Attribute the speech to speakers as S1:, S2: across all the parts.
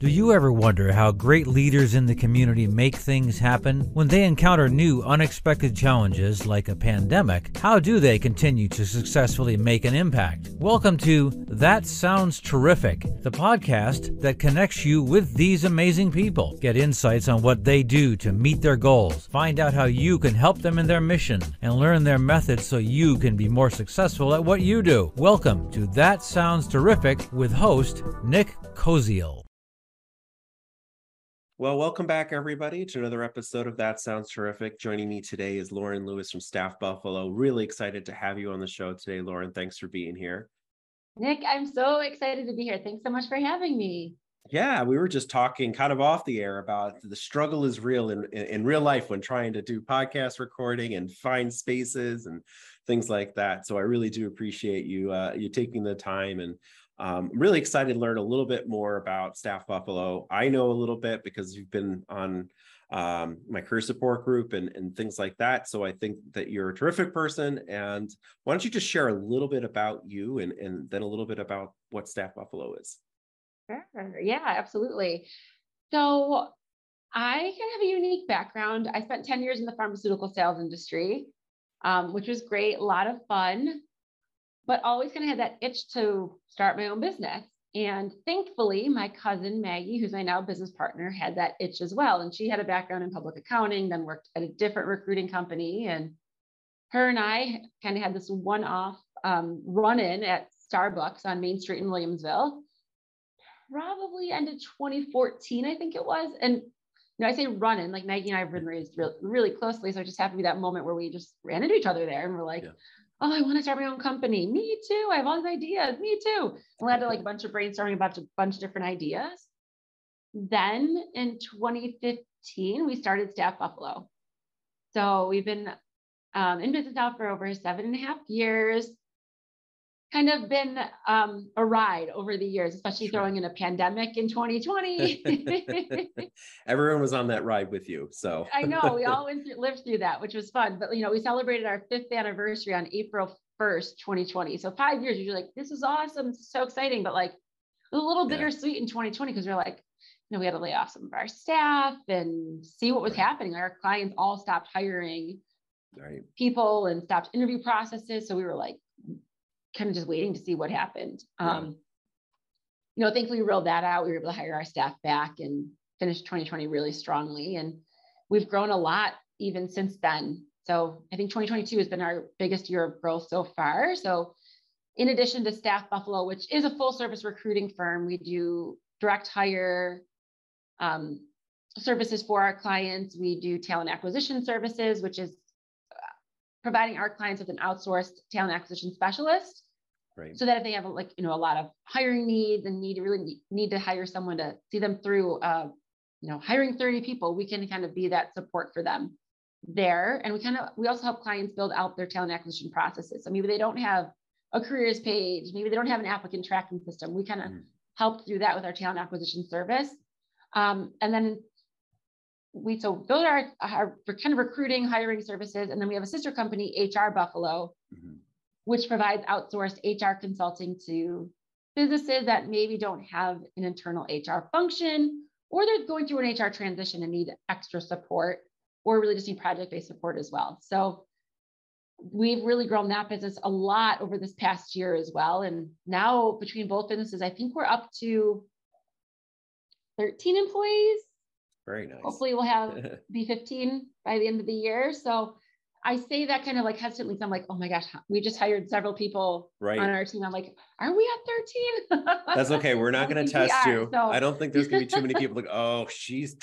S1: Do you ever wonder how great leaders in the community make things happen? When they encounter new, unexpected challenges like a pandemic, how do they continue to successfully make an impact? Welcome to That Sounds Terrific, the podcast that connects you with these amazing people. Get insights on what they do to meet their goals, find out how you can help them in their mission, and learn their methods so you can be more successful at what you do. Welcome to That Sounds Terrific with host Nick Koziel.
S2: Well, welcome back, everybody, to another episode of That Sounds Terrific. Joining me today is Lauren Lewis from Staff Buffalo. Really excited to have you on the show today, Lauren. Thanks for being here.
S3: Nick, I'm so excited to be here. Thanks so much for having me.
S2: Yeah, we were just talking kind of off the air about the struggle is real in, in, in real life when trying to do podcast recording and find spaces and things like that. So I really do appreciate you uh, you taking the time and um, I'm really excited to learn a little bit more about Staff Buffalo. I know a little bit because you've been on um, my career support group and, and things like that. So I think that you're a terrific person. And why don't you just share a little bit about you and, and then a little bit about what Staff Buffalo is?
S3: Sure. Yeah, absolutely. So I kind of have a unique background. I spent 10 years in the pharmaceutical sales industry, um, which was great, a lot of fun but always kind of had that itch to start my own business. And thankfully, my cousin Maggie, who's my now business partner, had that itch as well. And she had a background in public accounting, then worked at a different recruiting company. And her and I kind of had this one off um, run in at Starbucks on Main Street in Williamsville, probably ended 2014, I think it was. And you know, I say run in, like Maggie and I have been raised really, really closely. So it just happened to be that moment where we just ran into each other there and we're like, yeah oh, I want to start my own company. Me too. I have all these ideas. Me too. And we had like a bunch of brainstorming about a bunch of different ideas. Then in 2015, we started Staff Buffalo. So we've been um, in business now for over seven and a half years kind of been um, a ride over the years, especially sure. throwing in a pandemic in 2020.
S2: Everyone was on that ride with you. So
S3: I know we all went through, lived through that, which was fun. But you know, we celebrated our fifth anniversary on April 1st, 2020. So five years, you're like, this is awesome, so exciting, but like a little bittersweet yeah. in 2020 because we're like, you know, we had to lay off some of our staff and see what was right. happening. Our clients all stopped hiring right. people and stopped interview processes. So we were like, kind of just waiting to see what happened. Yeah. Um, you know, thankfully we rolled that out. We were able to hire our staff back and finish 2020 really strongly. And we've grown a lot even since then. So I think 2022 has been our biggest year of growth so far. So in addition to Staff Buffalo, which is a full service recruiting firm, we do direct hire um, services for our clients. We do talent acquisition services, which is providing our clients with an outsourced talent acquisition specialist. Right. So that if they have like you know a lot of hiring needs and need to really need to hire someone to see them through, uh, you know, hiring 30 people, we can kind of be that support for them there. And we kind of we also help clients build out their talent acquisition processes. So maybe they don't have a careers page, maybe they don't have an applicant tracking system. We kind of mm. help do that with our talent acquisition service. Um, and then we so those are our, our kind of recruiting hiring services and then we have a sister company hr buffalo mm-hmm. which provides outsourced hr consulting to businesses that maybe don't have an internal hr function or they're going through an hr transition and need extra support or really just need project-based support as well so we've really grown that business a lot over this past year as well and now between both businesses i think we're up to 13 employees
S2: very nice.
S3: Hopefully we'll have be 15 by the end of the year. So I say that kind of like hesitantly. I'm like, oh my gosh, we just hired several people right. on our team. I'm like, are we at 13?
S2: That's okay. We're not going to test you. So. I don't think there's going to be too many people like, oh, she's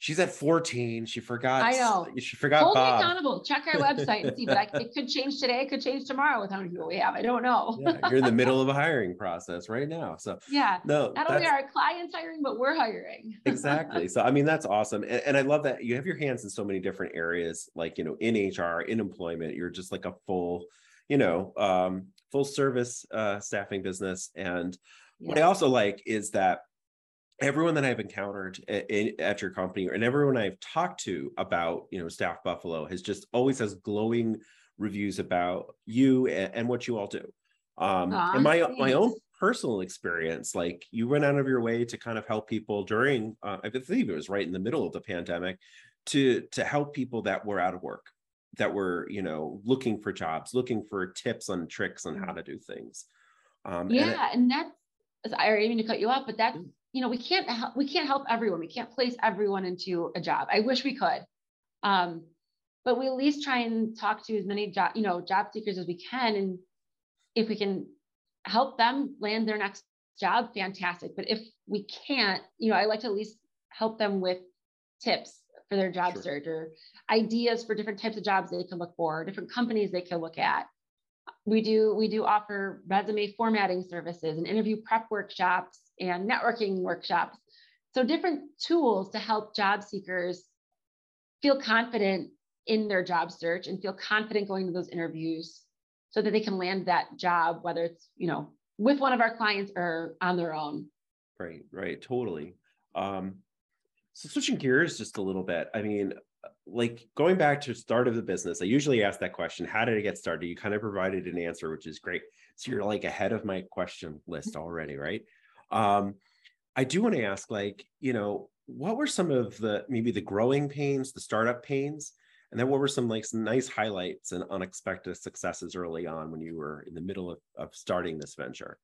S2: she's at 14. She forgot.
S3: I know.
S2: She forgot
S3: Hold
S2: Bob.
S3: me accountable. Check our website and see. But I, it could change today. It could change tomorrow with how many people we have. I don't know.
S2: yeah, you're in the middle of a hiring process right now. So
S3: yeah, no, not only are our clients hiring, but we're hiring.
S2: exactly. So I mean, that's awesome, and, and I love that you have your hands in so many different areas, like you know, in HR, in employment. You're just like a full, you know, um, full service uh, staffing business. And yeah. what I also like is that everyone that I've encountered in, at your company and everyone I've talked to about, you know, Staff Buffalo has just always has glowing reviews about you and, and what you all do. Um, and my my own personal experience like you went out of your way to kind of help people during uh, i believe it was right in the middle of the pandemic to to help people that were out of work that were you know looking for jobs looking for tips and tricks on how mm. to do things
S3: um, yeah and, it, and that's i didn't mean to cut you off but that's mm. You know we can't help we can't help everyone. We can't place everyone into a job. I wish we could. Um, but we at least try and talk to as many job you know job seekers as we can. And if we can help them land their next job fantastic. But if we can't you know i like to at least help them with tips for their job sure. search or ideas for different types of jobs they can look for different companies they can look at. We do we do offer resume formatting services and interview prep workshops and networking workshops. So different tools to help job seekers feel confident in their job search and feel confident going to those interviews so that they can land that job whether it's you know with one of our clients or on their own.
S2: Right right totally. Um so switching gears just a little bit i mean like going back to start of the business i usually ask that question how did it get started? You kind of provided an answer which is great. So you're like ahead of my question list already right um i do want to ask like you know what were some of the maybe the growing pains the startup pains and then what were some like some nice highlights and unexpected successes early on when you were in the middle of, of starting this venture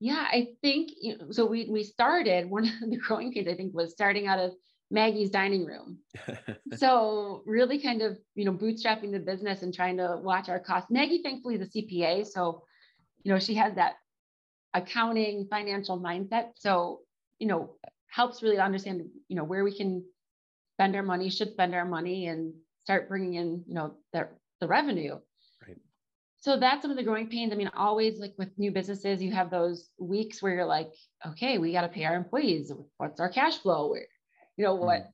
S3: yeah i think you know, so we we started one of the growing pains i think was starting out of Maggie's dining room. so really kind of, you know, bootstrapping the business and trying to watch our costs. Maggie, thankfully, is a CPA. So, you know, she has that accounting financial mindset. So, you know, helps really understand, you know, where we can spend our money, should spend our money and start bringing in, you know, the, the revenue. Right. So that's some of the growing pains. I mean, always like with new businesses, you have those weeks where you're like, okay, we got to pay our employees. What's our cash flow? Where you know what mm.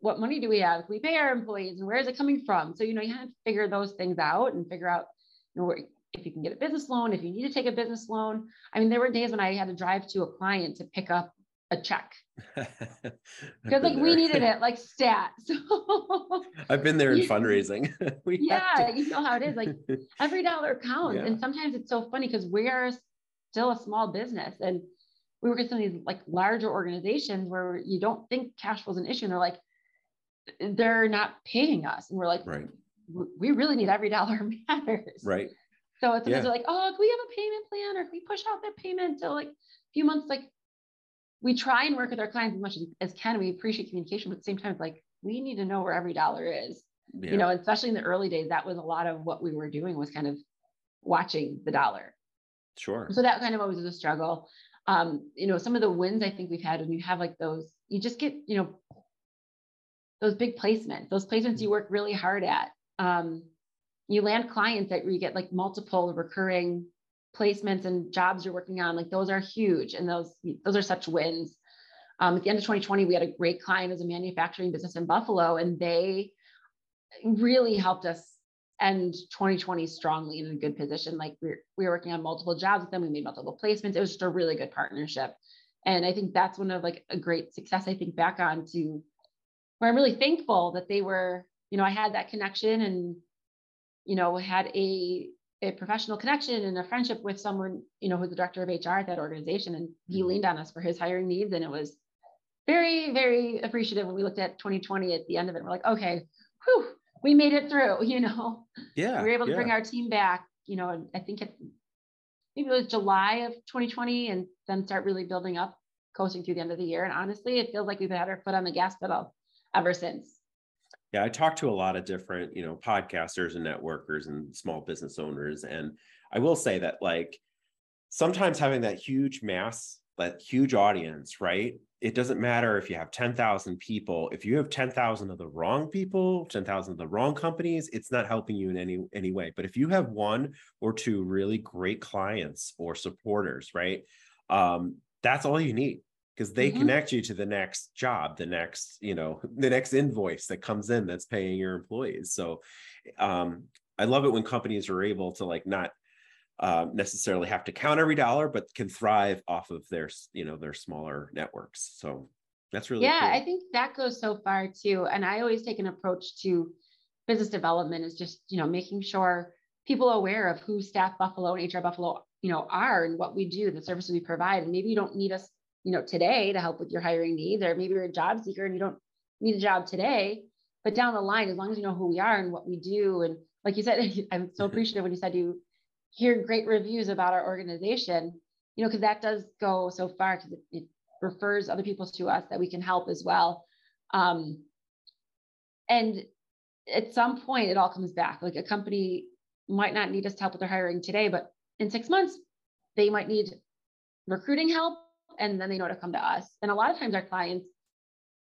S3: what money do we have we pay our employees and where is it coming from so you know you have to figure those things out and figure out you know where, if you can get a business loan if you need to take a business loan i mean there were days when i had to drive to a client to pick up a check because like we needed it like stat so
S2: i've been there in fundraising
S3: yeah you know how it is like every dollar counts yeah. and sometimes it's so funny because we are still a small business and we work with some of these like larger organizations where you don't think cash flow is an issue. And they're like, they're not paying us. And we're like, right. we really need every dollar matters.
S2: Right.
S3: So it's yeah. like, oh, can we have a payment plan or can we push out that payment to like a few months? Like we try and work with our clients as much as, as can. We appreciate communication, but at the same time, it's like we need to know where every dollar is. Yeah. You know, especially in the early days, that was a lot of what we were doing was kind of watching the dollar.
S2: Sure.
S3: So that kind of always was a struggle um, you know, some of the wins I think we've had when you have like those, you just get, you know, those big placements, those placements you work really hard at. Um, you land clients that you get like multiple recurring placements and jobs you're working on, like those are huge. And those, those are such wins. Um, at the end of 2020, we had a great client as a manufacturing business in Buffalo, and they really helped us end 2020 strongly in a good position. Like we we were working on multiple jobs with them. We made multiple placements. It was just a really good partnership. And I think that's one of like a great success I think back on to where I'm really thankful that they were, you know, I had that connection and, you know, had a, a professional connection and a friendship with someone, you know, who's the director of HR at that organization. And he mm-hmm. leaned on us for his hiring needs. And it was very, very appreciative when we looked at 2020 at the end of it. We're like, okay, whew, we made it through, you know.
S2: Yeah.
S3: We were able to
S2: yeah.
S3: bring our team back, you know, I think it maybe it was July of 2020 and then start really building up, coasting through the end of the year. And honestly, it feels like we've had our foot on the gas pedal ever since.
S2: Yeah, I talk to a lot of different, you know, podcasters and networkers and small business owners. And I will say that like sometimes having that huge mass, that huge audience, right? it doesn't matter if you have 10,000 people. If you have 10,000 of the wrong people, 10,000 of the wrong companies, it's not helping you in any any way. But if you have one or two really great clients or supporters, right? Um, that's all you need because they mm-hmm. connect you to the next job, the next, you know, the next invoice that comes in that's paying your employees. So um, I love it when companies are able to like not uh, necessarily have to count every dollar, but can thrive off of their, you know, their smaller networks. So that's really
S3: yeah.
S2: Cool.
S3: I think that goes so far too. And I always take an approach to business development is just you know making sure people are aware of who Staff Buffalo and HR Buffalo you know, are and what we do, the services we provide. And maybe you don't need us, you know, today to help with your hiring needs, or maybe you're a job seeker and you don't need a job today. But down the line, as long as you know who we are and what we do, and like you said, I'm so appreciative when you said you hear great reviews about our organization, you know, because that does go so far because it, it, refers other people to us that we can help as well. Um, and at some point, it all comes back. Like a company might not need us to help with their hiring today, but in six months, they might need recruiting help and then they know to come to us. And a lot of times, our clients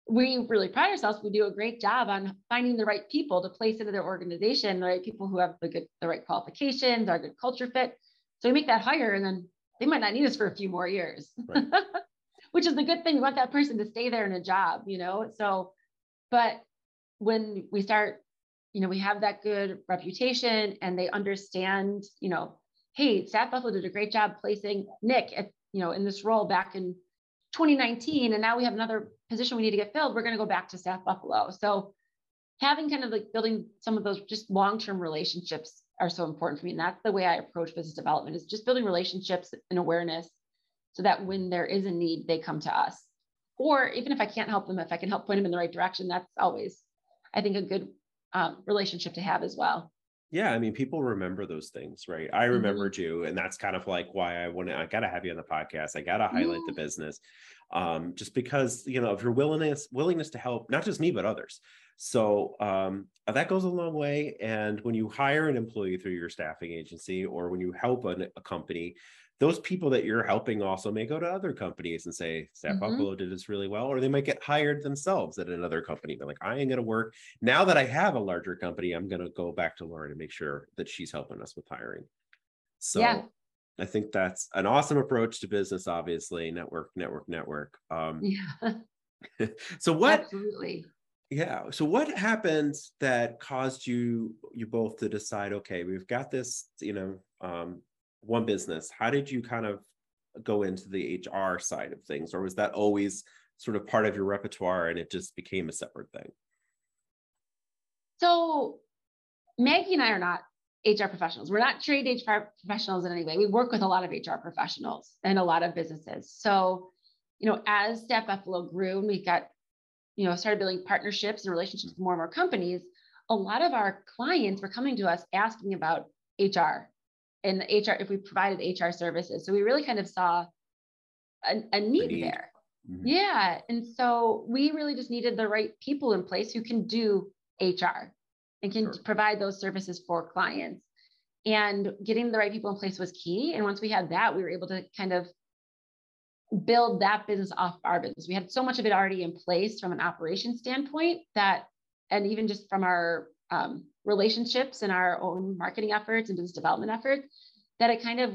S3: we really pride ourselves. We do a great job on finding the right people to place into their organization, the right people who have the good, the right qualifications, our good culture fit. So we make that hire, and then they might not need us for a few more years, right. which is the good thing. We want that person to stay there in a job, you know. So, but when we start, you know, we have that good reputation, and they understand, you know, hey, Staff Buffalo did a great job placing Nick at, you know, in this role back in 2019 and now we have another position we need to get filled we're going to go back to staff buffalo. So having kind of like building some of those just long-term relationships are so important for me and that's the way i approach business development is just building relationships and awareness so that when there is a need they come to us. Or even if i can't help them if i can help point them in the right direction that's always i think a good um, relationship to have as well
S2: yeah, I mean, people remember those things, right? I mm-hmm. remembered mm-hmm. you, and that's kind of like why I want to. I got to have you on the podcast. I got to highlight the business, um, just because you know of your willingness willingness to help, not just me but others. So um, that goes a long way. And when you hire an employee through your staffing agency, or when you help a, a company, those people that you're helping also may go to other companies and say, Staff mm-hmm. Buffalo did this really well, or they might get hired themselves at another company. They're like, I ain't going to work. Now that I have a larger company, I'm going to go back to Lauren and make sure that she's helping us with hiring. So yeah. I think that's an awesome approach to business, obviously. Network, network, network. Um, yeah. so what?
S3: Absolutely.
S2: Yeah. So what happened that caused you you both to decide, okay, we've got this, you know, um, one business how did you kind of go into the hr side of things? Or was that always sort of part of your repertoire and it just became a separate thing?
S3: So maggie and i are not hr professionals. We're not trained hr professionals in any way. We work with a lot of hr professionals and a lot of businesses. So you know as staff buffalo grew and we got you know started building partnerships and relationships with more and more companies a lot of our clients were coming to us asking about hr in the HR if we provided HR services. So we really kind of saw a, a need, need, there. Mm-hmm. Yeah. And so we really just needed the right people in place who can do HR and can sure. provide those services for clients. And getting the right people in place was key. And once we had that, we were able to kind of build that business off our business. We had so much of it already in place from an operation standpoint that, and even just from our um, relationships and our own marketing efforts and business development efforts that it kind of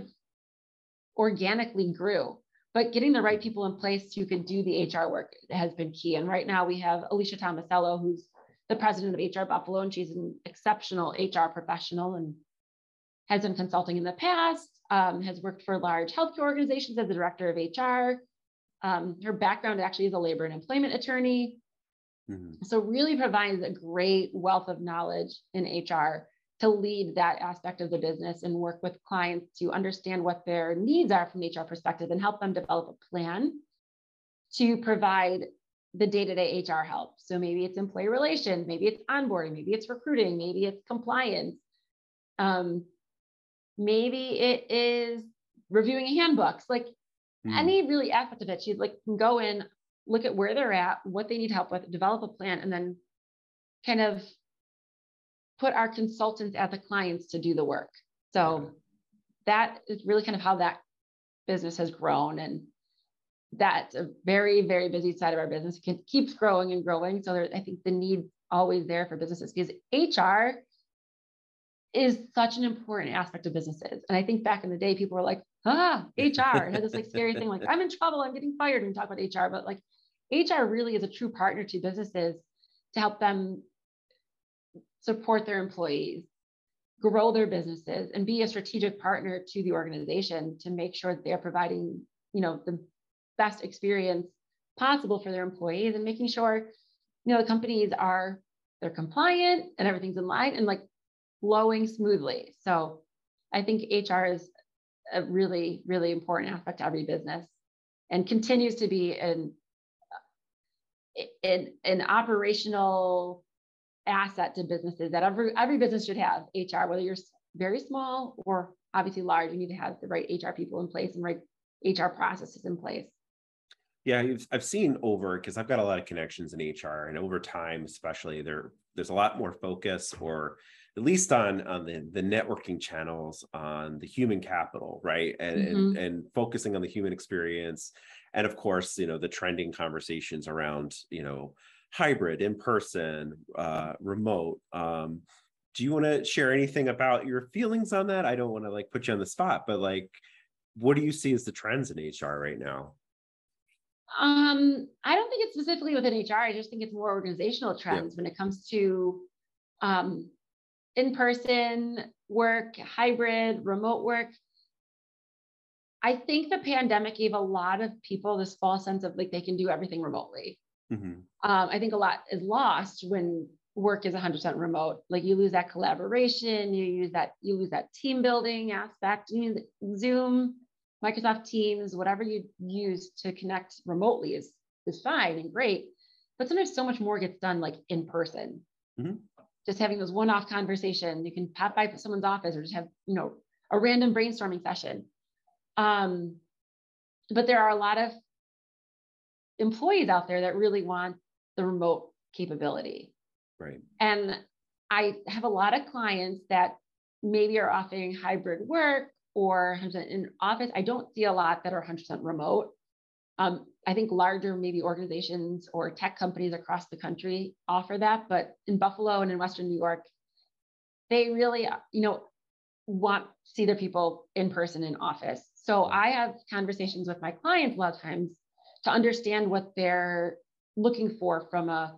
S3: organically grew. But getting the right people in place who can do the HR work has been key. And right now we have Alicia Tomasello, who's the president of HR Buffalo, and she's an exceptional HR professional and has done consulting in the past, um, has worked for large healthcare organizations as the director of HR. Um, her background actually is a labor and employment attorney. Mm-hmm. So really provides a great wealth of knowledge in HR to lead that aspect of the business and work with clients to understand what their needs are from HR perspective and help them develop a plan to provide the day-to-day HR help. So maybe it's employee relations, maybe it's onboarding, maybe it's recruiting, maybe it's compliance. Um, maybe it is reviewing handbooks, like mm. any really aspect of it. She's like can go in, look at where they're at, what they need help with, develop a plan, and then kind of put our consultants at the clients to do the work. So that is really kind of how that business has grown. And that's a very, very busy side of our business. It keeps growing and growing. So there, I think the need always there for businesses because HR is such an important aspect of businesses. And I think back in the day, people were like, ah, HR had this like scary thing, like I'm in trouble, I'm getting fired we talk about HR. But like HR really is a true partner to businesses to help them support their employees, grow their businesses, and be a strategic partner to the organization to make sure that they're providing, you know, the best experience possible for their employees and making sure, you know, the companies are they're compliant and everything's in line and like flowing smoothly. So I think HR is a really, really important aspect to every business and continues to be an, an, an operational asset to businesses that every, every business should have HR, whether you're very small or obviously large, you need to have the right HR people in place and right HR processes in place.
S2: Yeah, I've seen over because I've got a lot of connections in HR, and over time, especially there, there's a lot more focus, or at least on on the the networking channels, on the human capital, right, and mm-hmm. and, and focusing on the human experience, and of course, you know, the trending conversations around, you know, hybrid, in person, uh, remote. Um, do you want to share anything about your feelings on that? I don't want to like put you on the spot, but like, what do you see as the trends in HR right now?
S3: Um, I don't think it's specifically within HR. I just think it's more organizational trends yeah. when it comes to um, in-person work, hybrid, remote work. I think the pandemic gave a lot of people this false sense of like they can do everything remotely. Mm-hmm. Um, I think a lot is lost when work is 100% remote. Like you lose that collaboration, you use that you lose that team building aspect. You know, Zoom Microsoft Teams, whatever you use to connect remotely is is fine and great. But sometimes so much more gets done like in person. Mm-hmm. Just having those one-off conversations. You can pop by someone's office or just have, you know, a random brainstorming session. Um, but there are a lot of employees out there that really want the remote capability.
S2: Right.
S3: And I have a lot of clients that maybe are offering hybrid work or 100% in office. I don't see a lot that are 100% remote. Um, I think larger maybe organizations or tech companies across the country offer that, but in Buffalo and in Western New York, they really, uh, you know, want to see their people in person in office. So I have conversations with my clients a lot of times to understand what they're looking for from a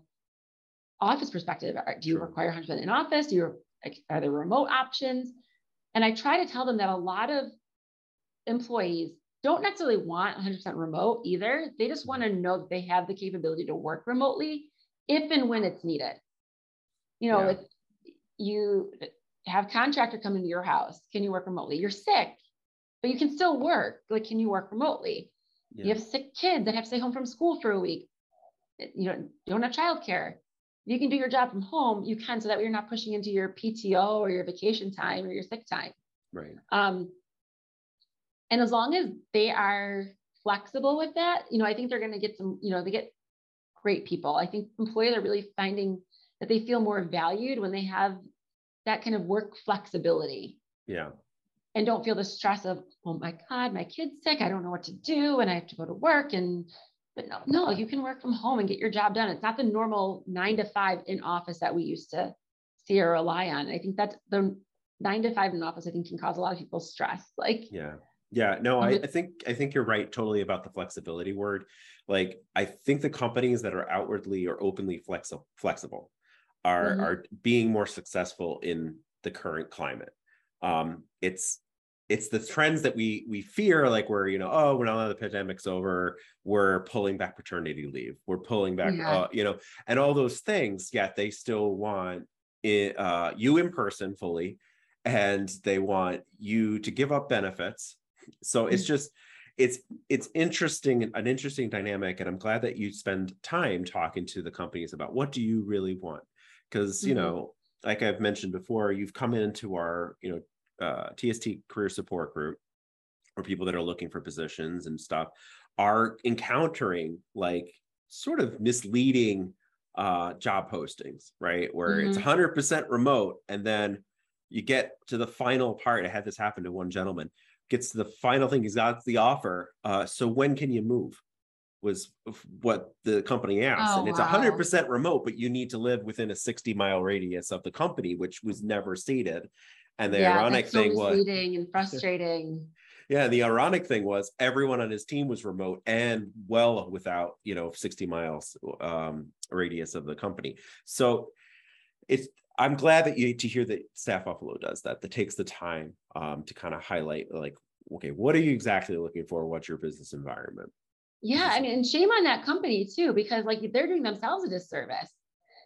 S3: office perspective. Uh, do you require 100% in office? Do you are there remote options? And I try to tell them that a lot of employees don't necessarily want 100% remote either. They just want to know that they have the capability to work remotely if and when it's needed. You know, yeah. if you have contractor come into your house, can you work remotely? You're sick, but you can still work. Like, can you work remotely? Yeah. You have sick kids that have to stay home from school for a week. You don't, you don't have childcare you can do your job from home, you can, so that way you're not pushing into your PTO or your vacation time or your sick time.
S2: Right.
S3: Um, and as long as they are flexible with that, you know, I think they're going to get some, you know, they get great people. I think employers are really finding that they feel more valued when they have that kind of work flexibility.
S2: Yeah.
S3: And don't feel the stress of, oh my God, my kid's sick. I don't know what to do. And I have to go to work. And but no, no, you can work from home and get your job done. It's not the normal nine to five in office that we used to see or rely on. I think that's the nine to five in office, I think can cause a lot of people stress. Like,
S2: yeah. Yeah, no, I, I, think I think you're right totally about the flexibility word. Like I think the companies that are outwardly or openly flexi- flexible are mm-hmm. are being more successful in the current climate. Um, it's it's the trends that we we fear like we're you know oh when all the pandemic's over we're pulling back paternity leave we're pulling back yeah. uh, you know and all those things yet they still want it, uh, you in person fully and they want you to give up benefits so it's mm. just it's it's interesting an interesting dynamic and i'm glad that you spend time talking to the companies about what do you really want because you mm-hmm. know like i've mentioned before you've come into our you know uh, TST career support group or people that are looking for positions and stuff are encountering like sort of misleading uh, job postings, right? Where mm-hmm. it's 100% remote. And then you get to the final part. I had this happen to one gentleman, gets to the final thing, he's got the offer. Uh, so when can you move? Was what the company asked. Oh, and it's wow. 100% remote, but you need to live within a 60 mile radius of the company, which was never stated. And the yeah, ironic thing so was
S3: and frustrating.
S2: yeah, the ironic thing was everyone on his team was remote and well without, you know, 60 miles um, radius of the company. So it's I'm glad that you to hear that Staff Buffalo does that, that takes the time um, to kind of highlight like, okay, what are you exactly looking for? What's your business environment?
S3: Yeah, I mean, and shame on that company too, because like they're doing themselves a disservice.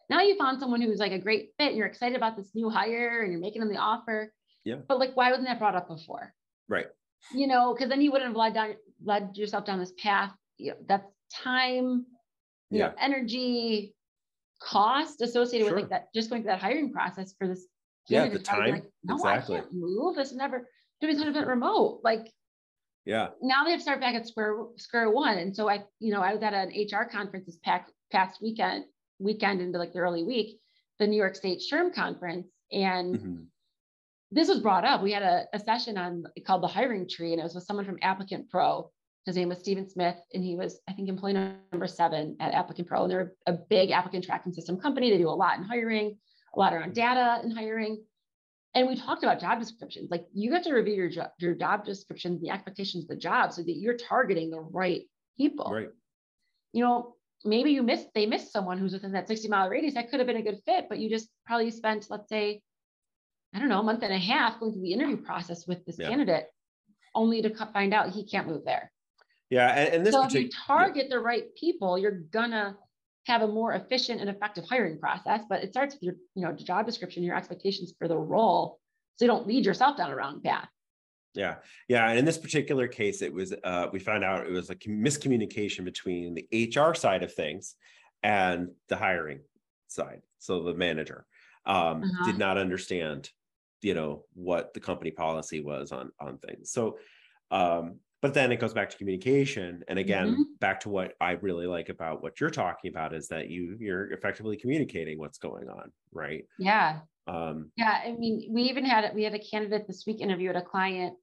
S3: Now you found someone who's like a great fit and you're excited about this new hire and you're making them the offer.
S2: Yeah.
S3: But like, why wasn't that brought up before?
S2: Right.
S3: you know, because then you wouldn't have led down led yourself down this path. You know, that's time, you
S2: Yeah.
S3: know, energy, cost associated
S2: Sure.
S3: with like that, just going through that hiring process for this.
S2: Yeah, the
S3: to probably be
S2: time,
S3: no,
S2: exactly.
S3: I can't move. this never doing something been remote. Like
S2: Yeah.
S3: now they have to start back at square square one. And so I, you know, I was at an HR conference this past past weekend, weekend into like the early week, the New York State SHRM conference. And
S2: Mhm.
S3: this was brought up. We had a, a session on called the hiring tree, and it was with someone from Applicant Pro. His name was Stephen Smith, and he was, I think, employee number seven at Applicant Pro. And they're a big applicant tracking system company. They do a lot in hiring, a lot around data and hiring. And we talked about job descriptions. Like you have to review your job, your job descriptions, the expectations of the job, so that you're targeting the right people.
S2: Right.
S3: You know, maybe you missed they missed someone who's within that 60 mile radius that could have been a good fit, but you just probably spent, let's say, I don't know, a month and a half going through the interview process with this
S2: Yeah.
S3: candidate, only to find out he can't move there.
S2: Yeah. And, and this
S3: so if you target the right people, you're gonna have a more efficient and effective hiring process. But it starts with your, you know, job description, your expectations for the role, so you don't lead yourself down a wrong path.
S2: Yeah, yeah, and in this particular case, it was uh, we found out it was a miscommunication between the HR side of things and the hiring side. So the manager um,
S3: Uh-huh.
S2: did not understand, you know, what the company policy was on on things. So, um, but then it goes back to communication, and again,
S3: Mhm.
S2: back to what I really like about what you're talking about is that you you're effectively communicating what's going on, right?
S3: Yeah.
S2: Um,
S3: Yeah, I mean, we even had we had a candidate this week interview at a client,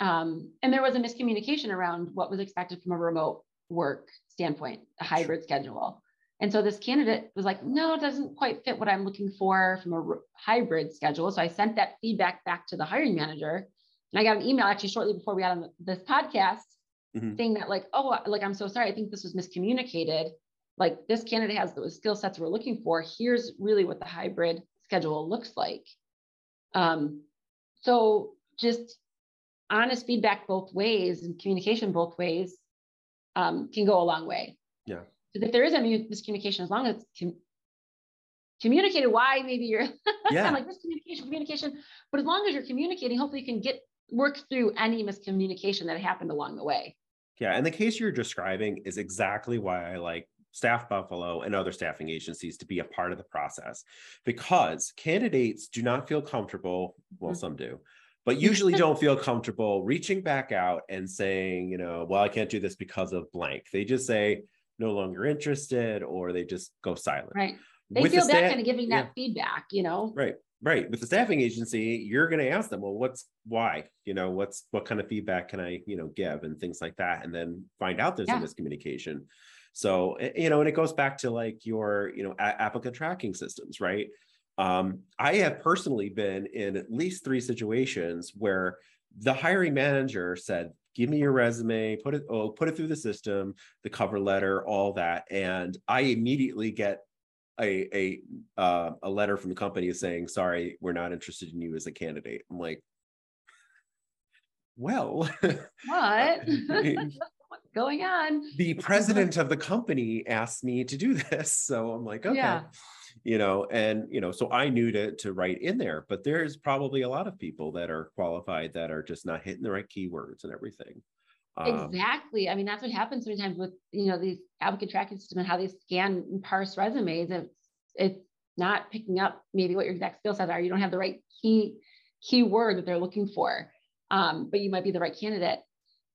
S3: um, and there was a miscommunication around what was expected from a remote work standpoint, a hybrid schedule. And so this candidate was like, "No, it doesn't quite fit what I'm looking for from a hybrid schedule." So I sent that feedback back to the hiring manager, and I got an email actually shortly before we got on this podcast
S2: Mhm.
S3: saying that like, "Oh, like I'm so sorry. I think this was miscommunicated. Like this candidate has the skill sets we're looking for. Here's really what the hybrid schedule looks like." Um, so just honest feedback both ways and communication both ways um, can go a long way.
S2: Yeah.
S3: Because if there is a miscommunication, as long as it's com- communicated why maybe you're
S2: Yeah.
S3: Like miscommunication, communication, but as long as you're communicating, hopefully you can get work through any miscommunication that happened along the way.
S2: Yeah, and the case you're describing is exactly why I like Staff Buffalo and other staffing agencies to be a part of the process because candidates do not feel comfortable, well,
S3: Mhm.
S2: some do, but usually don't feel comfortable reaching back out and saying, you know, well, I can't do this because of blank. They just say, no longer interested, or they just go silent.
S3: Right. They
S2: With the
S3: feel bad
S2: sta-
S3: kind of giving that
S2: yeah.
S3: feedback, you know?
S2: Right. Right. With the staffing agency, you're going to ask them, well, what's why? You know, what's what kind of feedback can I, you know, give and things like that, and then find out there's
S3: Yeah.
S2: a miscommunication. So, eh, you know, and it goes back to like your, you know, a- applicant tracking systems, right? Um, I have personally been in at least three situations where the hiring manager said, "Give me your resume, put it, oh, put it through the system, the cover letter, all that," and I immediately get a a uh, a letter from the company saying, "Sorry, we're not interested in you as a candidate." I'm like, well,
S3: What? What's going on?
S2: the president of the company asked me to do this, so I'm like, okay,
S3: Yeah.
S2: you know, and you know, so I knew to to write in there, but there's probably a lot of people that are qualified that are just not hitting the right keywords and everything. Um,
S3: Exactly. I mean, that's what happens sometimes with you know these applicant tracking system and how they scan and parse resumes. It's it's not picking up maybe what your exact skill sets are. You don't have the right key keyword that they're looking for, um, but you might be the right candidate.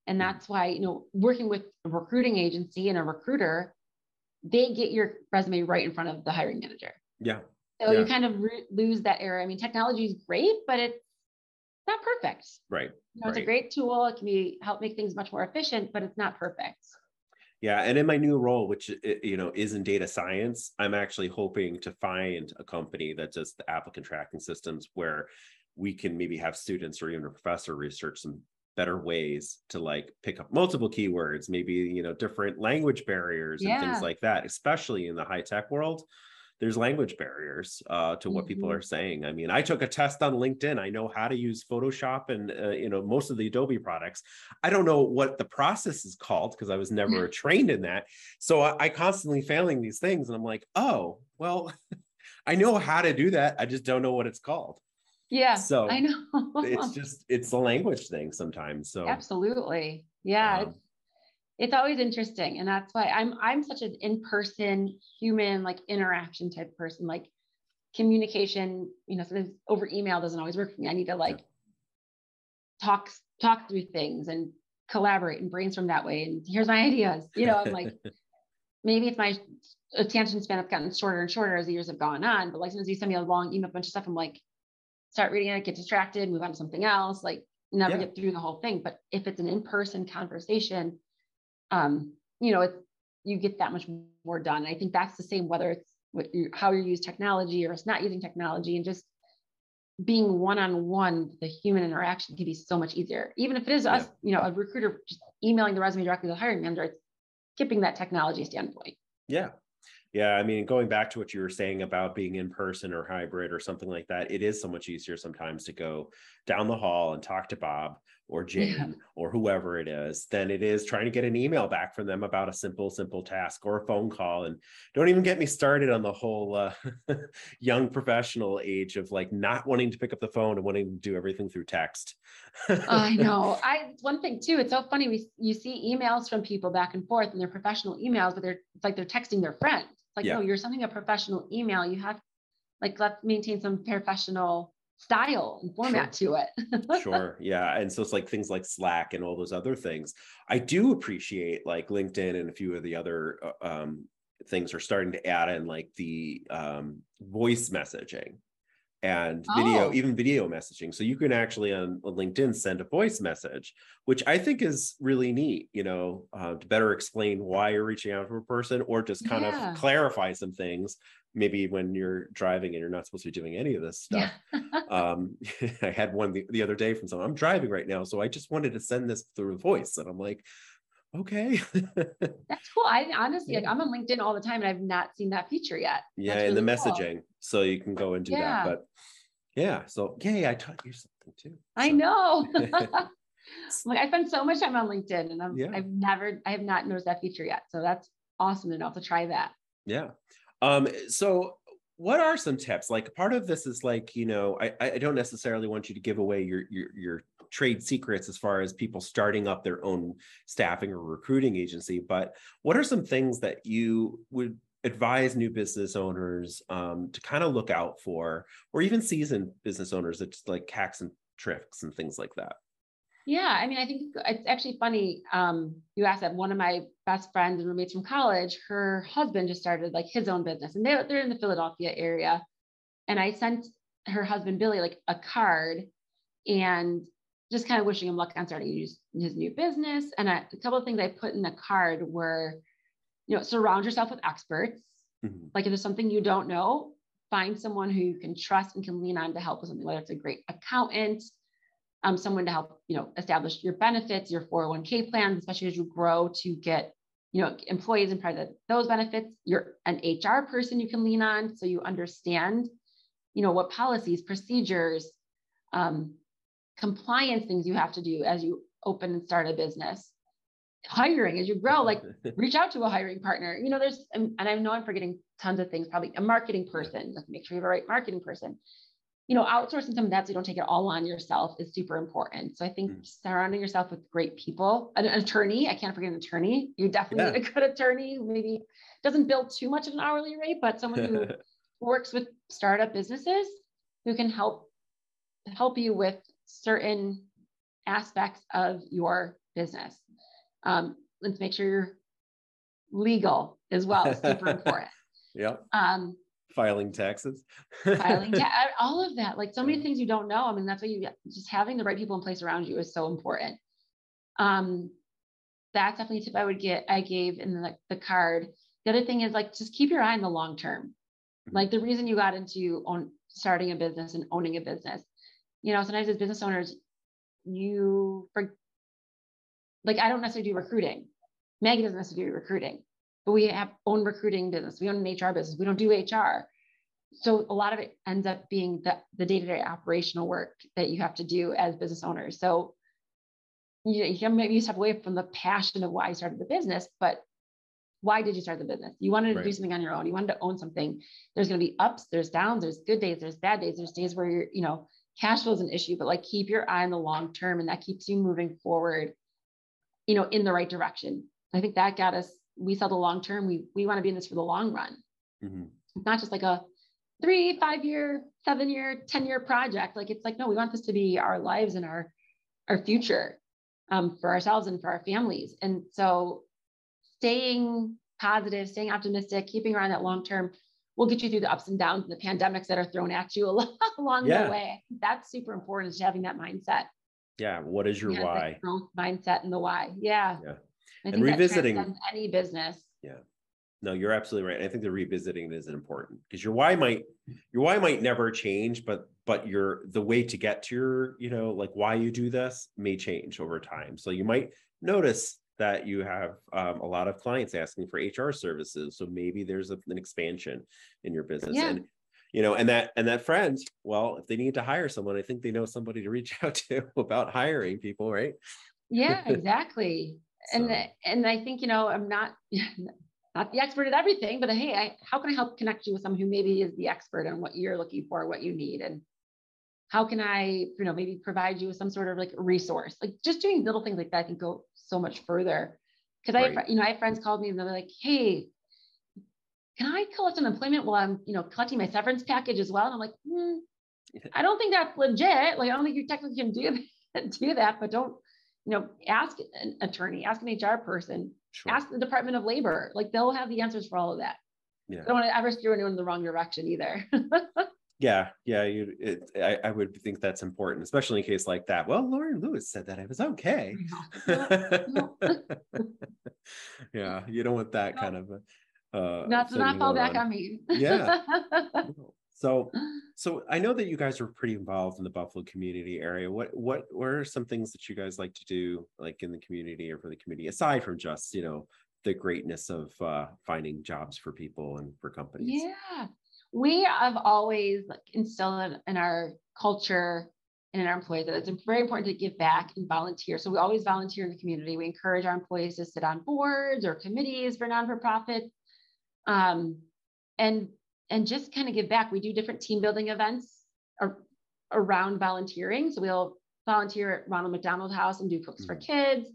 S3: And that's why you know working with a recruiting agency and a recruiter, they get your resume right in front of the hiring manager.
S2: yeah,
S3: So
S2: Yeah.
S3: you kind of re- lose that error. I mean, technology is great, but it's not perfect.
S2: right.
S3: You know, it's a great tool. It can be help make things much more efficient, but it's not perfect.
S2: Yeah, and in my new role, which you know is in data science, I'm actually hoping to find a company that does the applicant tracking systems where we can maybe have students or even a professor research some better ways to like pick up multiple keywords, maybe you know different language barriers and
S3: Yeah.
S2: things like that, especially in the high tech world. There's language barriers uh, to what people
S3: Mhm.
S2: are saying. I mean, I took a test on LinkedIn. I know how to use Photoshop and uh, you know most of the Adobe products. I don't know what the process is called because I was never trained in that. So I, I constantly failing these things, and I'm like, oh, well, I know how to do that. I just don't know what it's called.
S3: Yeah.
S2: So
S3: I know.
S2: it's just it's a language thing sometimes. So
S3: absolutely. Yeah.
S2: Um,
S3: it's, always interesting. And that's why I'm I'm such an in-person human like interaction type person. Like communication, you know, sometimes over email doesn't always work for me. I need to like talk talk through things and collaborate and brainstorm that way. And here's my ideas. You know, I'm like, maybe it's my attention span have gotten shorter and shorter as the years have gone on. But like sometimes you send me a long email, bunch of stuff. I'm like, start reading it, get distracted, move on to something else, like never
S2: Yeah.
S3: get through the whole thing. But if it's an in-person conversation, um, you know, it's you get that much more done. And I think that's the same whether it's what you, how you use technology or it's not using technology and just being one-on-one, the human interaction can be so much easier. Even if it is us, you know, a recruiter just emailing the resume directly to the hiring manager, it's skipping that technology standpoint.
S2: Yeah. Yeah. I mean, going back to what you were saying about being in person or hybrid or something like that, it is so much easier sometimes to go down the hall and talk to Bob or Jane
S3: Yeah.
S2: or whoever it is than it is trying to get an email back from them about a simple, simple task or a phone call. And don't even get me started on the whole uh, young professional age of like not wanting to pick up the phone and wanting to do everything through text.
S3: I know. I one thing too. It's so funny. We you see emails from people back and forth, and they're professional emails, but they're it's like they're texting their friends. It's like
S2: Yeah.
S3: no, you're sending a professional email. You have like let's maintain some professional style and format to it.
S2: sure yeah and so it's like things like slack and all those other things i do appreciate like linkedin and a few of the other uh, um, things are starting to add in like the um, voice messaging and video
S3: Oh.
S2: even video messaging so you can actually on on linkedin send a voice message which i think is really neat you know uh, to better explain why you're reaching out to a person or just kind
S3: Yeah.
S2: of clarify some things maybe when you're driving and you're not supposed to be doing any of this stuff
S3: Yeah.
S2: um i had one the, the other day from someone i'm driving right now so i just wanted to send this through voice and i'm like okay
S3: That's cool. I honestly like I'm on LinkedIn all the time and I've not seen that feature yet.
S2: yeah
S3: That's
S2: in the
S3: cool.
S2: messaging so you can go and do
S3: Yeah.
S2: that but yeah so yay i taught you something too
S3: I know. like I spend so much time on LinkedIn and I'm
S2: Yeah.
S3: I've never I have not noticed that feature yet. So that's awesome to know to try that.
S2: yeah um so what are some tips? Like part of this is like you know i i don't necessarily want you to give away your your your trade secrets as far as people starting up their own staffing or recruiting agency but what are some things that you would advise new business owners um, to kind of look out for or even seasoned business owners that just like hacks and tricks and things like that
S3: Yeah, I mean, I think it's actually funny. Um, you asked that one of my best friends and roommates from college, her husband just started like his own business, and they're they're in the Philadelphia area. And I sent her husband Billy like a card, and just kind of wishing him luck on starting his, his new business. And I, a couple of things I put in the card were, you know, surround yourself with experts.
S2: Mhm.
S3: Like if there's something you don't know, find someone who you can trust and can lean on to help with something, whether it's a great accountant, um, someone to help, you know, establish your benefits, your 401k plans, especially as you grow to get, you know, employees and private those benefits. You're an HR person you can lean on so you understand, you know, what policies, procedures, um, compliance things you have to do as you open and start a business. Hiring as you grow, like reach out to a hiring partner. You know, there's, and I know I'm forgetting tons of things, probably a marketing person, like make sure you have a right marketing person. You know, outsourcing some of that so you don't take it all on yourself is super important. So I think
S2: Mm.
S3: surrounding yourself with great people, an, an attorney, I can't forget an attorney. You definitely need a good attorney who maybe doesn't build too much of an hourly rate, but someone who works with startup businesses who can help help you with certain aspects of your business. Um, let's make sure you're legal as well. super important.
S2: yeah
S3: Um,
S2: filing taxes
S3: filing, ta- all of that, like so many things you don't know. I mean, that's why you just having the right people in place around you is so important. Um, that's definitely a tip I would get. I gave in the, the card. The other thing is like just keep your eye on the long term.
S2: Mhm.
S3: Like the reason you got into own starting a business and owning a business. You know, sometimes as business owners, you for like I don't necessarily do recruiting. Maggie doesn't necessarily do recruiting, but we have own recruiting business. We own an HR business. We don't do HR. So a lot of it ends up being the, the day-to-day operational work that you have to do as business owners. So you, you can maybe step away from the passion of why you started the business, but why did you start the business? You wanted to do something on your own. You wanted to own something. There's going to be ups, there's downs, there's good days, there's bad days, there's days where you're, you know, cash flow is an issue, but like keep your eye on the long term and that keeps you moving forward, you know, in the right direction. I think that got us, we sell the long term. We we want to be in this for the long run. Mm-hmm. It's not just like a three, five year, seven year, 10 year project. Like it's like, no, we want this to be our lives and our our future um, for ourselves and for our families. And so staying positive, staying optimistic, keeping around that long term will get you through the ups and downs and the pandemics that are thrown at you along yeah. the way. That's super important is having that mindset.
S2: Yeah. What is your why?
S3: Growth mindset and the why. Yeah.
S2: Yeah. And revisiting
S3: any business.
S2: Yeah. No, you're absolutely right. I think the revisiting is important because your why might your why might never change, but but your the way to get to your, you know, like why you do this may change over time. So you might notice that you have um, a lot of clients asking for HR services. So maybe there's a, an expansion in your business. Yeah. And you know, and that and that friend, well, if they need to hire someone, I think they know somebody to reach out to about hiring people, right?
S3: Yeah, exactly. So. And and I think you know, I'm not not the expert at everything, but hey, I, how can I help connect you with someone who maybe is the expert on what you're looking for, what you need, and how can I, you know, maybe provide you with some sort of like resource? Like just doing little things like that I can go so much further. Because right. I, you know, I have friends called me and they're like, "Hey, can I collect unemployment while I'm, you know, collecting my severance package as well?" And I'm like, hmm, I don't think that's legit. Like, I don't think you technically can do do that, but don't, you know, ask an attorney, ask an HR person, sure. ask the Department of Labor. Like, they'll have the answers for all of that. Yeah. I don't want to ever steer anyone in the wrong direction either.
S2: yeah yeah you it, I, I would think that's important especially in a case like that well lauren lewis said that i was okay yeah you don't want that kind of
S3: uh not to not fall back on me
S2: yeah so so i know that you guys are pretty involved in the buffalo community area what what what are some things that you guys like to do like in the community or for the community aside from just you know the greatness of uh, finding jobs for people and for companies
S3: yeah we have always like instilled in our culture and in our employees that it's very important to give back and volunteer. So we always volunteer in the community. We encourage our employees to sit on boards or committees for non-for-profit, um, and and just kind of give back. We do different team building events ar- around volunteering. So we'll volunteer at Ronald McDonald House and do Cooks mm-hmm. for Kids.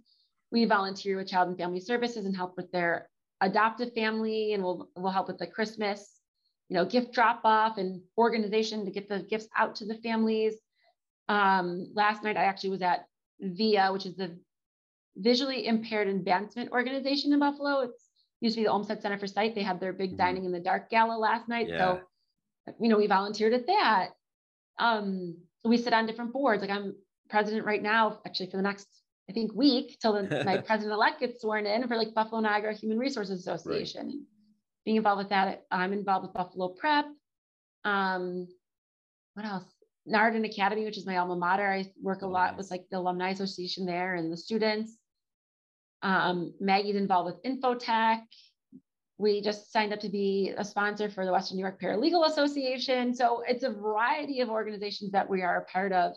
S3: We volunteer with Child and Family Services and help with their adoptive family, and we'll we'll help with the Christmas you know, gift drop off and organization to get the gifts out to the families. Um, last night, I actually was at VIA, which is the Visually Impaired Advancement Organization in Buffalo. It's used to be the Olmsted Center for Sight. They had their big mm-hmm. dining in the dark gala last night. Yeah. So, you know, we volunteered at that. Um, we sit on different boards. Like I'm president right now, actually for the next, I think, week till the, my president elect gets sworn in for like Buffalo Niagara Human Resources Association. Right being involved with that. I'm involved with Buffalo Prep. Um, what else? Nardin Academy, which is my alma mater. I work a lot with like the alumni association there and the students. Um, Maggie's involved with Infotech. We just signed up to be a sponsor for the Western New York Paralegal Association. So it's a variety of organizations that we are a part of.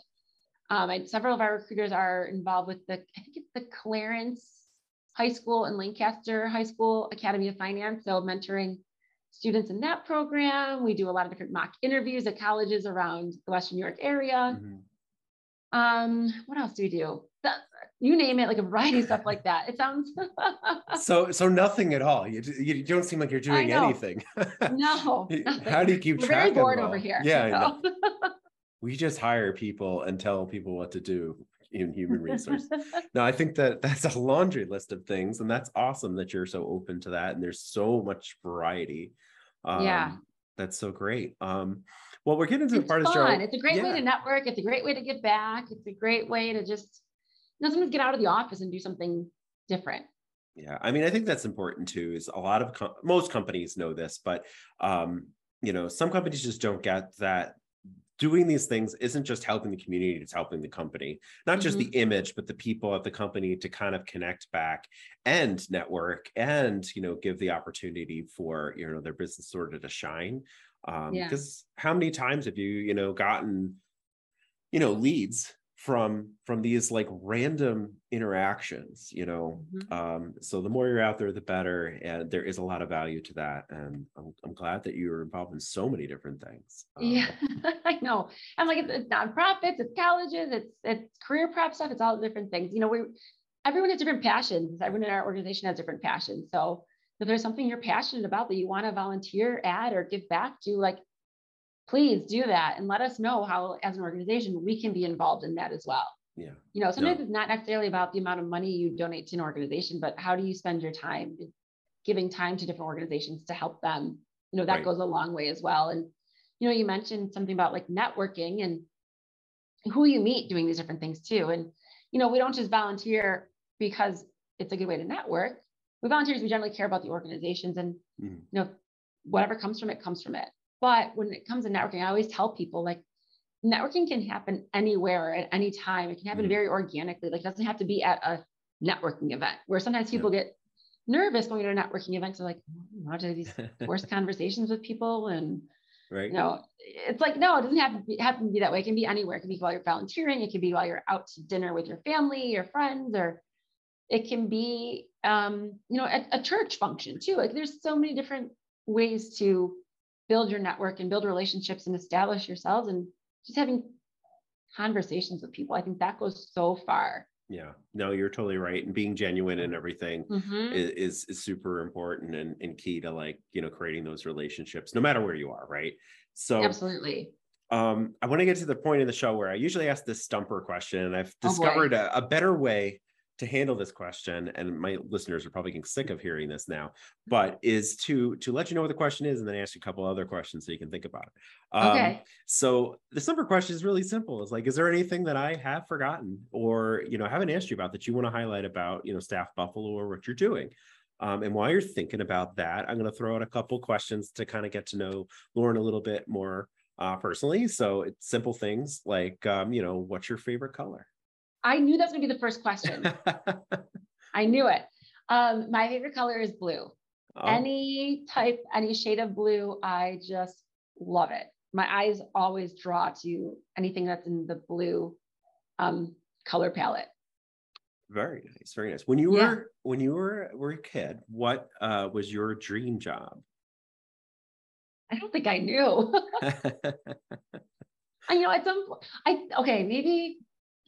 S3: Um, and several of our recruiters are involved with the, I think it's the Clarence high school and Lancaster High School Academy of Finance. So mentoring students in that program. We do a lot of different mock interviews at colleges around the Western New York area. Mm-hmm. Um, what else do we do? You name it, like a variety of stuff like that. It sounds
S2: so so nothing at all. You, you don't seem like you're doing anything.
S3: no.
S2: How do you keep
S3: We're
S2: track?
S3: Very bored over here.
S2: Yeah. We just hire people and tell people what to do in human resource. no, I think that that's a laundry list of things, and that's awesome that you're so open to that. And there's so much variety.
S3: Um, yeah,
S2: that's so great. Um, well, we're getting to the part of the show.
S3: It's a great yeah. way to network. It's a great way to give back. It's a great way to just know sometimes get out of the office and do something different.
S2: Yeah, I mean, I think that's important too. Is a lot of com- most companies know this, but um, you know, some companies just don't get that doing these things isn't just helping the community it's helping the company not just mm-hmm. the image but the people at the company to kind of connect back and network and you know give the opportunity for you know their business sort of to shine um because yeah. how many times have you you know gotten you know leads from from these like random interactions you know? Mm-hmm. um so the more you're out there the better and there is a lot of value to that and i'm, I'm glad that you're involved in so many different things.
S3: Um, yeah i know. I'm like it's, it's nonprofits it's colleges it's it's career prep stuff it's all different things. You know we everyone has different passions everyone in our organization has different passions. So if there's something you're passionate about that you want to volunteer at or give back to like please do that and let us know how as an organization we can be involved in that as well.
S2: Yeah.
S3: You know sometimes no. it's not necessarily about the amount of money you donate to an organization but how do you spend your time? Giving time to different organizations to help them. You know that right. goes a long way as well. And you know you mentioned something about like networking and who you meet doing these different things too. And you know we don't just volunteer because it's a good way to network. We volunteers we generally care about the organizations and mm. you know whatever comes from it comes from it but when it comes to networking, I always tell people like networking can happen anywhere at any time. It can happen mm-hmm. very organically. Like it doesn't have to be at a networking event where sometimes people yeah. get nervous going to a networking event. So like, how do these forced conversations with people and
S2: right.
S3: You know, it's like, no, it doesn't have to be, have to be that way. It can be anywhere. It can be while you're volunteering. It can be while you're out to dinner with your family, your friends, or it can be, um, you know, at a church function too. Like there's so many different ways to build your network and build relationships and establish yourselves and just having conversations with people. I think that goes so far.
S2: Yeah, no, you're totally right. And being genuine and everything mm-hmm. is, is super important and, and key to like, you know, creating those relationships, no matter where you are, right? So
S3: absolutely.
S2: Um, I want to get to the point in the show where I usually ask this stumper question, and I've oh, discovered oh a, a better way to handle this question and my listeners are probably getting sick of hearing this now but is to to let you know what the question is and then ask you a couple other questions so you can think about it.
S3: Um, okay.
S2: so the simple question is really simple. It's like is there anything that i have forgotten or you know haven't asked you about that you want to highlight about you know staff buffalo or what you're doing? Um, and while you're thinking about that i'm going to throw out a couple questions to kind of get to know lauren a little bit more uh, personally. So it's simple things like um, you know what's your favorite color
S3: I knew that's gonna be the first question. I knew it. Um, my favorite color is blue. Oh. Any type, any shade of blue, I just love it. My eyes always draw to anything that's in the blue um, color palette.
S2: Very nice, very nice. When you yeah. were when you were were a kid, what uh, was your dream job?
S3: I don't think I knew. I, you know, at some point, I okay, maybe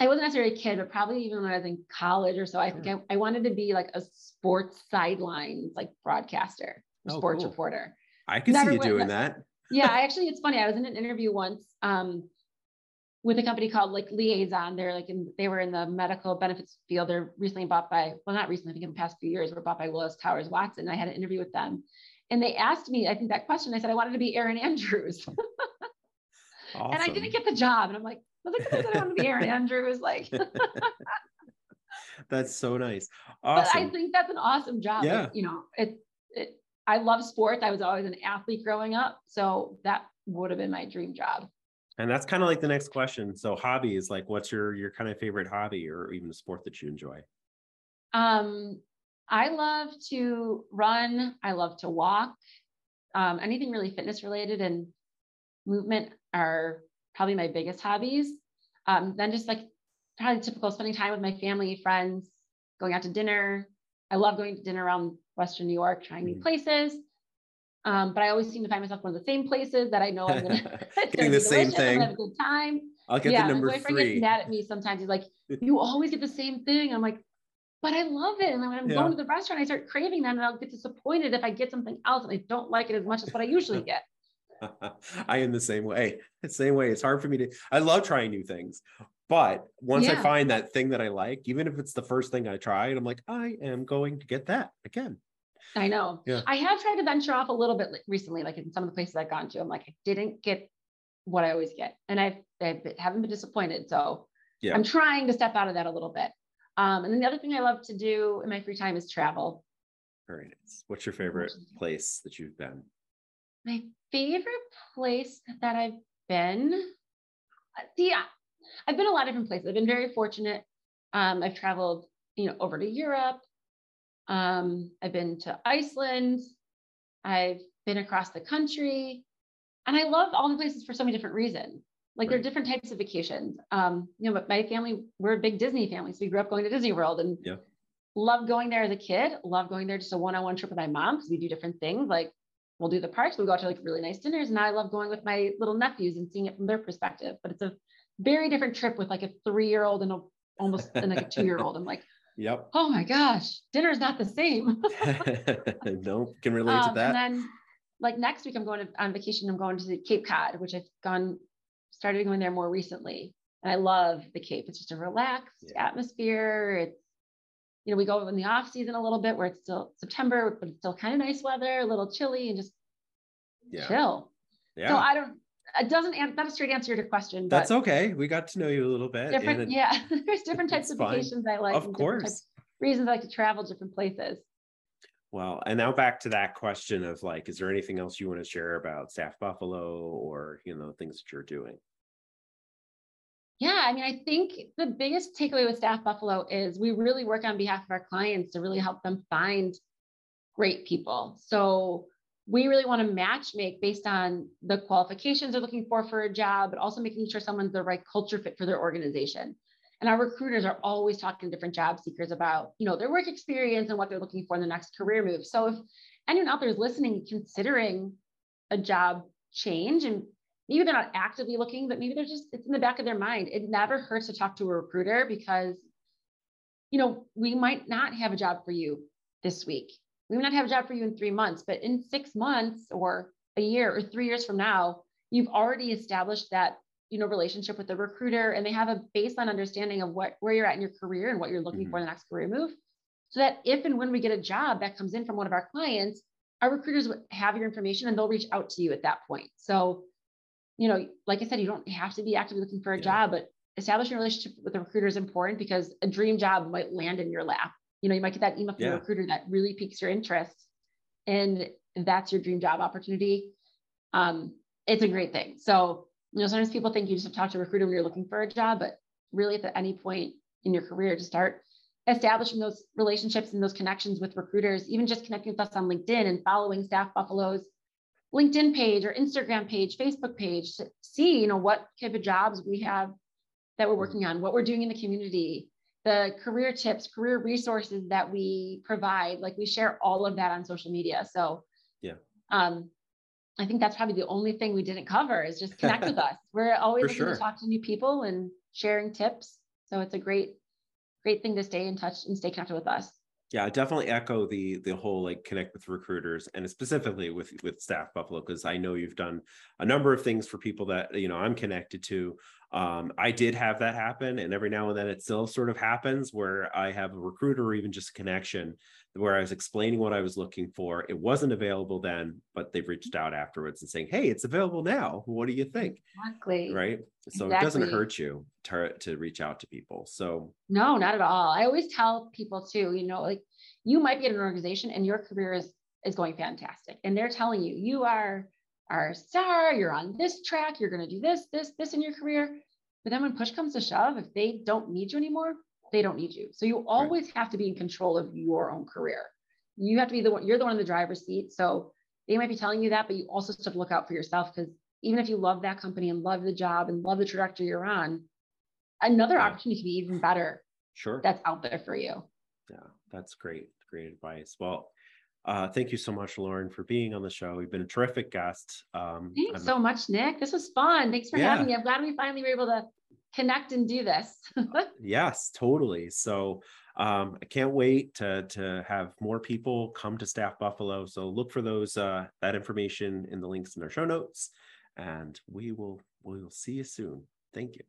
S3: I wasn't necessarily a kid, but probably even when I was in college or so, I think I, I wanted to be like a sports sidelines like broadcaster, oh, sports cool. reporter.
S2: I could Never see you doing that.
S3: yeah, I actually, it's funny. I was in an interview once um, with a company called like Liazon. They're like in, they were in the medical benefits field. They're recently bought by, well, not recently, I think in the past few years, were bought by Willis Towers Watson. I had an interview with them, and they asked me, I think that question. I said I wanted to be Erin Andrews, awesome. and I didn't get the job. And I'm like, I was like, I want to be Erin Andrews. Like,
S2: that's so nice. Awesome.
S3: But I think that's an awesome job.
S2: Yeah.
S3: you know, it, it, I love sports. I was always an athlete growing up. So that would have been my dream job.
S2: And that's kind of like the next question. So hobbies, like what's your, your kind of favorite hobby or even the sport that you enjoy?
S3: Um, I love to run. I love to walk. Um, anything really fitness related and movement are probably my biggest hobbies. Um, then just like probably typical spending time with my family, friends, going out to dinner. I love going to dinner around Western New York, trying new mm. places. Um, but I always seem to find myself one of the same places that I know I'm gonna
S2: getting the same thing.
S3: Have a good time.
S2: I'll get yeah, the number my boyfriend three.
S3: gets mad at me sometimes. He's like, "You always get the same thing." I'm like, "But I love it." And when I'm yeah. going to the restaurant, I start craving them, and I'll get disappointed if I get something else and I don't like it as much as what I usually get.
S2: I am the same way. Same way. It's hard for me to. I love trying new things, but once yeah. I find that thing that I like, even if it's the first thing I tried, I'm like, I am going to get that again.
S3: I know.
S2: Yeah.
S3: I have tried to venture off a little bit recently, like in some of the places I've gone to. I'm like, I didn't get what I always get, and I've, I haven't been disappointed. So yeah. I'm trying to step out of that a little bit. Um, and then the other thing I love to do in my free time is travel.
S2: Very nice. What's your favorite place that you've been?
S3: My favorite place that I've been, yeah, I've been a lot of different places. I've been very fortunate. Um, I've traveled, you know, over to Europe. Um, I've been to Iceland. I've been across the country, and I love all the places for so many different reasons. Like right. there are different types of vacations. Um, you know, but my family, we're a big Disney family. So we grew up going to Disney World and
S2: yeah.
S3: love going there as a kid. Love going there just a one-on-one trip with my mom because we do different things. Like we'll do the parks, we'll go out to like really nice dinners. And I love going with my little nephews and seeing it from their perspective. But it's a very different trip with like a three-year-old and a, almost and like a two-year-old. I'm like,
S2: Yep.
S3: Oh my gosh, dinner's not the same.
S2: no, can relate um, to that.
S3: And then like next week I'm going to, on vacation. I'm going to the Cape Cod, which I've gone, started going there more recently. And I love the Cape. It's just a relaxed yeah. atmosphere. It's, you know, we go in the off season a little bit where it's still September, but it's still kind of nice weather, a little chilly and just yeah. chill. Yeah. So I don't, it doesn't answer not a straight answer to your question.
S2: That's okay. We got to know you a little bit.
S3: Different, yeah. There's different types of vacations I like.
S2: Of course.
S3: Reasons I like to travel different places.
S2: Well, and now back to that question of like, is there anything else you want to share about Staff Buffalo or you know things that you're doing?
S3: I mean, I think the biggest takeaway with Staff Buffalo is we really work on behalf of our clients to really help them find great people. So we really want to match make based on the qualifications they're looking for for a job, but also making sure someone's the right culture fit for their organization. And our recruiters are always talking to different job seekers about, you know, their work experience and what they're looking for in the next career move. So if anyone out there is listening, considering a job change, and maybe they're not actively looking, but maybe they're just it's in the back of their mind. It never hurts to talk to a recruiter because, you know, we might not have a job for you this week we might not have a job for you in three months, but in six months or a year or three years from now, you've already established that you know relationship with the recruiter and they have a baseline understanding of what where you're at in your career and what you're looking mm-hmm. for in the next career move so that if and when we get a job that comes in from one of our clients our recruiters have your information and they'll reach out to you at that point so you know like i said you don't have to be actively looking for a yeah. job but establishing a relationship with the recruiter is important because a dream job might land in your lap you know, you might get that email from yeah. a recruiter that really piques your interest and that's your dream job opportunity. Um, it's a great thing. So, you know, sometimes people think you just have to talk to a recruiter when you're looking for a job, but really at any point in your career to start establishing those relationships and those connections with recruiters, even just connecting with us on LinkedIn and following Staff Buffalo's LinkedIn page or Instagram page, Facebook page to see, you know, what type of jobs we have that we're working on, what we're doing in the community, the career tips, career resources that we provide, like we share all of that on social media. So
S2: yeah.
S3: Um, I think that's probably the only thing we didn't cover is just connect with us. We're always looking sure. to talk to new people and sharing tips. So it's a great, great thing to stay in touch and stay connected with us
S2: yeah, I definitely echo the the whole like connect with recruiters and specifically with with Staff Buffalo because I know you've done a number of things for people that you know I'm connected to. Um, I did have that happen, and every now and then it still sort of happens where I have a recruiter or even just a connection where I was explaining what I was looking for. It wasn't available then, but they've reached mm-hmm. out afterwards and saying, "Hey, it's available now. What do you think?"
S3: Exactly.
S2: Right. So exactly. it doesn't hurt you to, to reach out to people. So
S3: no, not at all. I always tell people too, you know, like you might be at an organization and your career is is going fantastic, and they're telling you you are our star, you're on this track, you're going to do this, this, this in your career. But then when push comes to shove, if they don't need you anymore, they don't need you. So you always right. have to be in control of your own career. You have to be the one, you're the one in the driver's seat. So they might be telling you that, but you also have to look out for yourself because even if you love that company and love the job and love the trajectory you're on, another yeah. opportunity could be even better.
S2: Sure.
S3: That's out there for you.
S2: Yeah, that's great. Great advice. Well, uh, thank you so much, Lauren, for being on the show. You've been a terrific guest.
S3: Um, Thanks I'm so much, Nick. This was fun. Thanks for yeah. having me. I'm glad we finally were able to connect and do this.
S2: yes, totally. So um, I can't wait to to have more people come to Staff Buffalo. So look for those uh, that information in the links in our show notes, and we will we will see you soon. Thank you.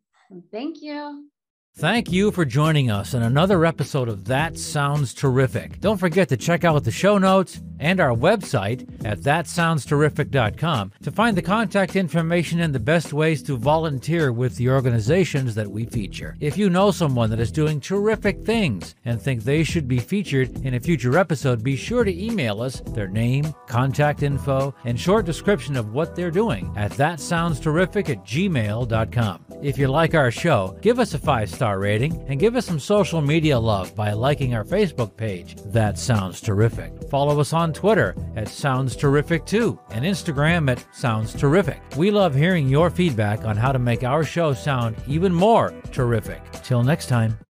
S3: Thank you.
S1: Thank you for joining us in another episode of That Sounds Terrific. Don't forget to check out the show notes and our website at thatsoundsterrific.com to find the contact information and the best ways to volunteer with the organizations that we feature. If you know someone that is doing terrific things and think they should be featured in a future episode, be sure to email us their name, contact info, and short description of what they're doing at thatsoundsterrific at gmail.com. If you like our show, give us a five star star rating and give us some social media love by liking our Facebook page. That sounds terrific. Follow us on Twitter at Sounds Terrific too, and Instagram at Sounds Terrific. We love hearing your feedback on how to make our show sound even more terrific. Till next time.